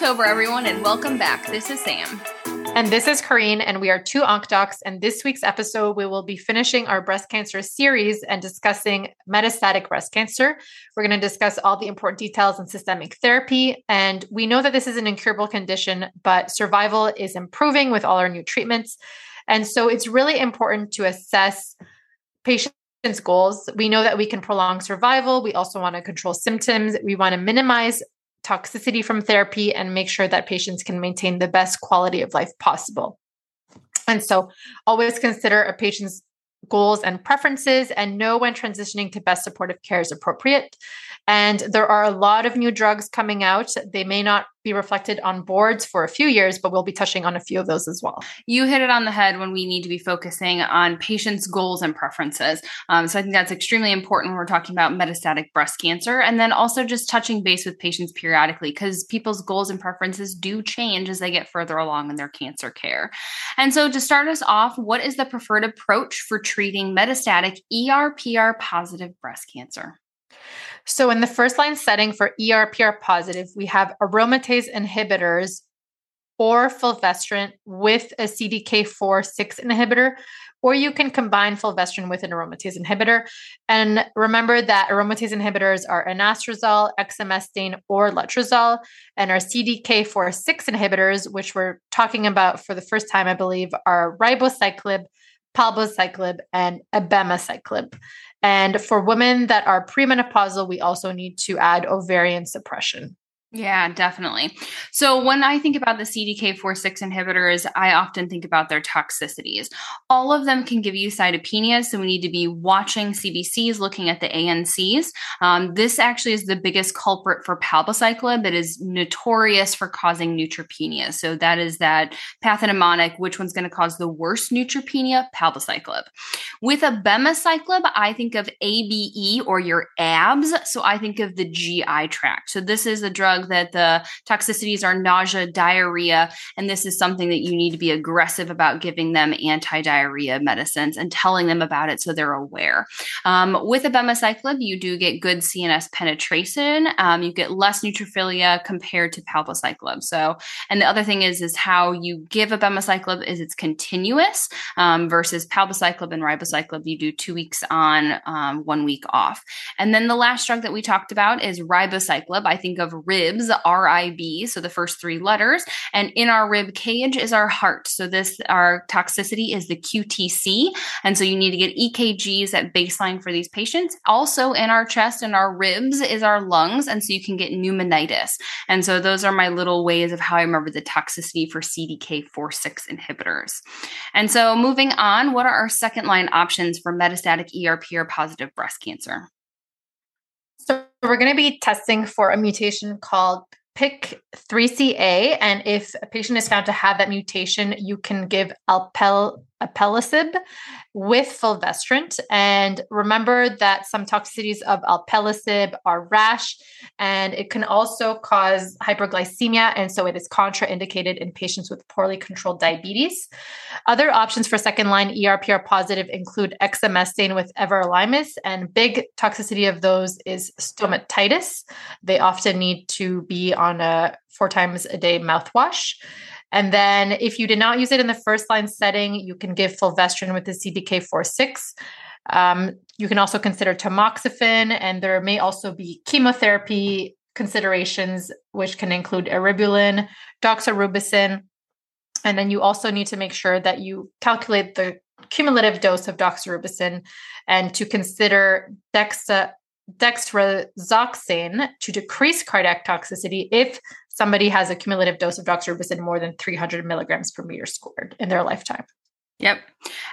October, everyone, and welcome back. This is Sam. And this is Corrine, and we are two Onc Docs. And this week's episode, we will be finishing our breast cancer series and discussing metastatic breast cancer. We're going to discuss all the important details in systemic therapy. And we know that this is an incurable condition, but survival is improving with all our new treatments. And so it's really important to assess patients' goals. We know that we can prolong survival. We also want to control symptoms. We want to minimize toxicity from therapy and make sure that patients can maintain the best quality of life possible. And so always consider a patient's goals and preferences and know when transitioning to best supportive care is appropriate. And there are a lot of new drugs coming out. They may not be reflected on boards for a few years, but we'll be touching on a few of those as well. You hit it on the head when we need to be focusing on patients' goals and preferences. Um, so I think that's extremely important when we're talking about metastatic breast cancer. And then also just touching base with patients periodically because people's goals and preferences do change as they get further along in their cancer care. And so to start us off, what is the preferred approach for treating metastatic ERPR positive breast cancer? So, in the first line setting for ERPR positive, we have aromatase inhibitors or fulvestrant with a CDK4/6 inhibitor, or you can combine fulvestrant with an aromatase inhibitor. And remember that aromatase inhibitors are anastrozole, exemestane, or letrozole, and our CDK4/6 inhibitors, which we're talking about for the first time, I believe, are ribociclib, palbociclib, and abemaciclib. And for women that are premenopausal, we also need to add ovarian suppression. Yeah, definitely. So when I think about the CDK4/6 inhibitors, I often think about their toxicities. All of them can give you cytopenias, so we need to be watching CBCs, looking at the ANCs. Um, this actually is the biggest culprit for palbociclib. It is notorious for causing neutropenia. So that is that pathognomonic. Which one's going to cause the worst neutropenia? Palbociclib. With abemaciclib, I think of ABE or your abs. So I think of the GI tract. So this is a drug drug that the toxicities are nausea, diarrhea, and this is something that you need to be aggressive about giving them anti diarrhea medicines and telling them about it so they're aware. Um, with abemaciclib, you do get good CNS penetration. Um, you get less neutrophilia compared to palbociclib. So, and the other thing is, is how you give abemaciclib is it's continuous um, versus palbociclib and ribociclib. You do two weeks on, um, one week off. And then the last drug that we talked about is ribociclib. I think of rib ribs, R I B, so the first three letters. And in our rib cage is our heart. So this, our toxicity is the QTC. And so you need to get EKGs at baseline for these patients. Also in our chest and our ribs is our lungs. And so you can get pneumonitis. And so those are my little ways of how I remember the toxicity for CDK4/6 inhibitors. And so moving on, what are our second line options for metastatic ERPR positive breast cancer? We're going to be testing for a mutation called PIK3CA. And if a patient is found to have that mutation, you can give alpel alpelisib with fulvestrant. And remember that some toxicities of alpelisib are rash, and it can also cause hyperglycemia. And so it is contraindicated in patients with poorly controlled diabetes. Other options for second line ERPR positive include exemestane with everolimus, and big toxicity of those is stomatitis. They often need to be on a four times a day mouthwash. And then if you did not use it in the first line setting, you can give fulvestrant with the CDK4/6. Um, you can also consider tamoxifen, and there may also be chemotherapy considerations, which can include eribulin, doxorubicin. And then you also need to make sure that you calculate the cumulative dose of doxorubicin and to consider dexa, to decrease cardiac toxicity if somebody has a cumulative dose of doxorubicin more than 300 milligrams per meter squared in their lifetime. Yep.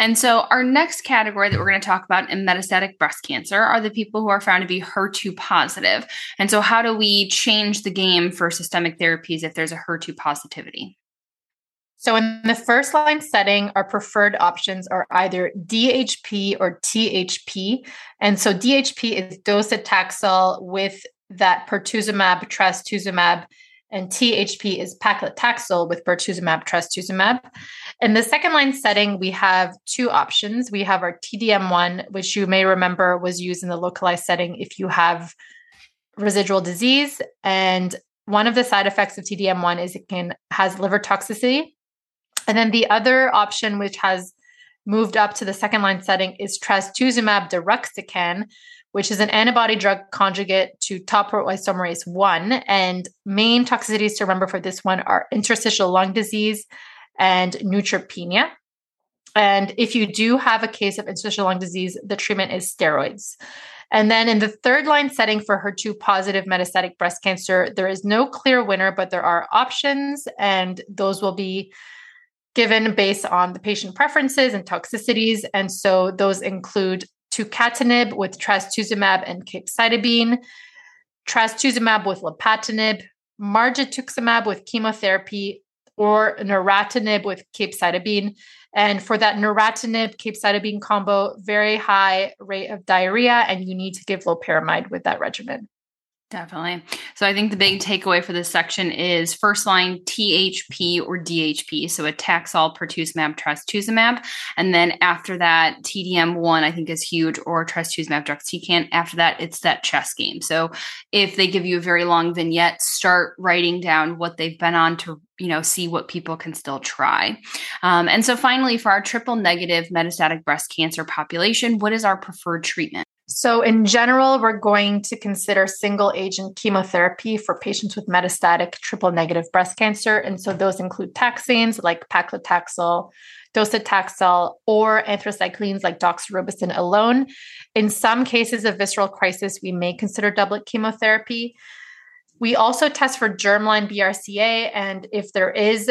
And so our next category that we're going to talk about in metastatic breast cancer are the people who are found to be HER2 positive. And so how do we change the game for systemic therapies if there's a HER2 positivity? So, in the first line setting, our preferred options are either DHP or THP. And so, DHP is docetaxel with that pertuzumab, trastuzumab, and THP is paclitaxel with pertuzumab trastuzumab. In the second line setting, we have two options. We have our TDM1, which you may remember was used in the localized setting if you have residual disease, and one of the side effects of TDM1 is it can has liver toxicity. And then the other option, which has moved up to the second line setting, is trastuzumab deruxtecan, which is an antibody drug conjugate to topoisomerase 1. And main toxicities to remember for this one are interstitial lung disease and neutropenia. And if you do have a case of interstitial lung disease, the treatment is steroids. And then in the third line setting for HER2 positive metastatic breast cancer, there is no clear winner, but there are options, and those will be given based on the patient preferences and toxicities. And so those include tucatinib with trastuzumab and capecitabine, trastuzumab with lapatinib, margetuximab with chemotherapy, or neratinib with capecitabine. And for that neratinib capecitabine combo, very high rate of diarrhea, and you need to give loperamide with that regimen. Definitely. So I think the big takeaway for this section is first line THP or DHP. So a Taxol, pertuzumab, trastuzumab. And then after that, TDM1, I think is huge, or trastuzumab, deruxtecan. After that, it's that chess game. So if they give you a very long vignette, start writing down what they've been on to you know see what people can still try um, and so finally for our triple negative metastatic breast cancer population what is our preferred treatment so, in general, we're going to consider single agent chemotherapy for patients with metastatic triple negative breast cancer. And so, those include taxanes like paclitaxel, docetaxel, or anthracyclines like doxorubicin alone. In some cases of visceral crisis, we may consider doublet chemotherapy. We also test for germline BRCA, and if there is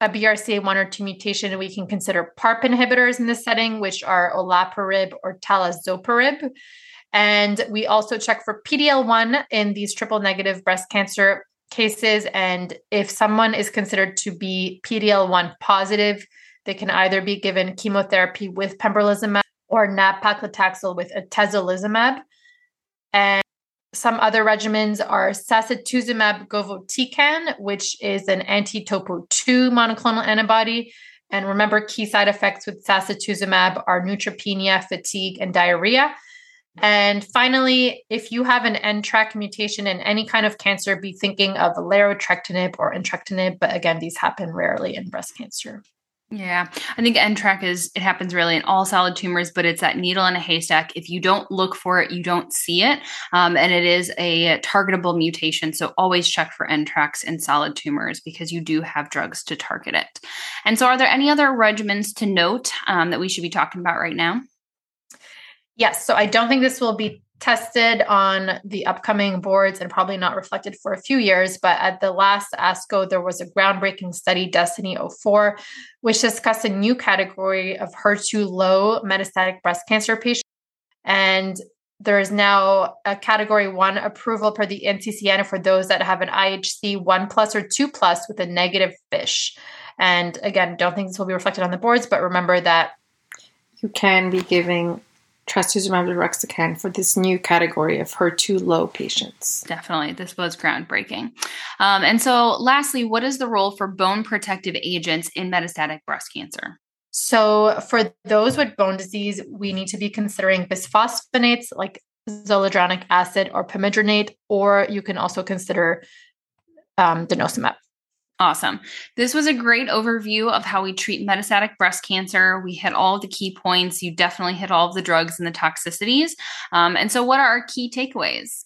a BRCA1 or 2 mutation, we can consider PARP inhibitors in this setting, which are olaparib or talazoparib. And we also check for PDL1 in these triple negative breast cancer cases. And if someone is considered to be PDL1 positive, they can either be given chemotherapy with pembrolizumab or nab-paclitaxel with atezolizumab. And some other regimens are sacituzumab govitecan, which is an anti-topo 2 monoclonal antibody. And remember, key side effects with sacituzumab are neutropenia, fatigue, and diarrhea. And finally, if you have an NTRK mutation in any kind of cancer, be thinking of larotrectinib or entrectinib. But again, these happen rarely in breast cancer. Yeah, I think NTRK is it happens really in all solid tumors, but it's that needle in a haystack. If you don't look for it, you don't see it, um, and it is a targetable mutation. So always check for NTRKs in solid tumors because you do have drugs to target it. And so, are there any other regimens to note um, that we should be talking about right now? Yes. So I don't think this will be tested on the upcoming boards and probably not reflected for a few years. But at the last ASCO, there was a groundbreaking study, Destiny 04, which discussed a new category of HER2 low metastatic breast cancer patients. And there is now a category one approval per the NCCN for those that have an IHC one plus or two plus with a negative FISH. And again, don't think this will be reflected on the boards, but remember that you can be giving trastuzumab deruxtecan for this new category of HER2 low patients. Definitely. This was groundbreaking. Um, and so, lastly, what is the role for bone protective agents in metastatic breast cancer? So, for those with bone disease, we need to be considering bisphosphonates like zoledronic acid or pamidronate, or you can also consider um, denosumab. Awesome. This was a great overview of how we treat metastatic breast cancer. We hit all the key points. You definitely hit all of the drugs and the toxicities. Um, and so, what are our key takeaways?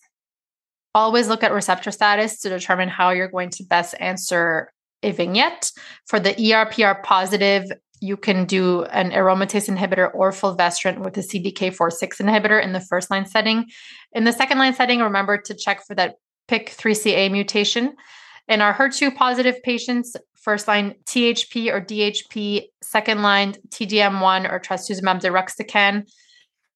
Always look at receptor status to determine how you're going to best answer a vignette. For the ERPR positive, you can do an aromatase inhibitor or fulvestrant with a CDK4/6 inhibitor in the first line setting. In the second line setting, remember to check for that PIK3CA mutation. In our HER2 positive patients, first line THP or DHP, second line TDM1 or trastuzumab deruxtecan.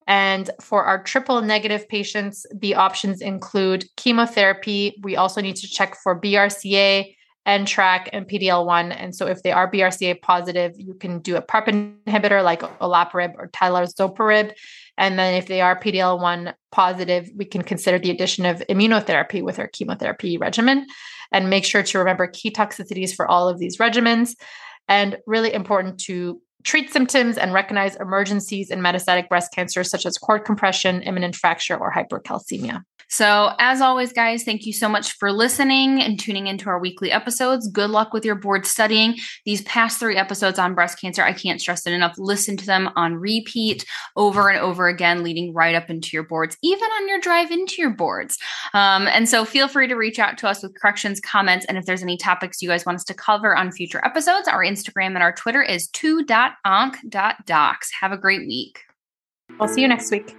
And for our triple negative patients, the options include chemotherapy. We also need to check for BRCA, NTRK, and PDL1. And so if they are BRCA positive, you can do a PARP inhibitor like olaparib or talazoparib. And then if they are PDL1 positive, we can consider the addition of immunotherapy with our chemotherapy regimen and make sure to remember key toxicities for all of these regimens. And really important to treat symptoms and recognize emergencies in metastatic breast cancer, such as cord compression, imminent fracture, or hypercalcemia. So, as always, guys, thank you so much for listening and tuning into our weekly episodes. Good luck with your board studying. These past three episodes on breast cancer, I can't stress it enough. Listen to them on repeat over and over again, leading right up into your boards, even on your drive into your boards. Um, and so, feel free to reach out to us with corrections, comments, and if there's any topics you guys want us to cover on future episodes, our Instagram and our Twitter is 2.onc.docs. Have a great week. I'll see you next week.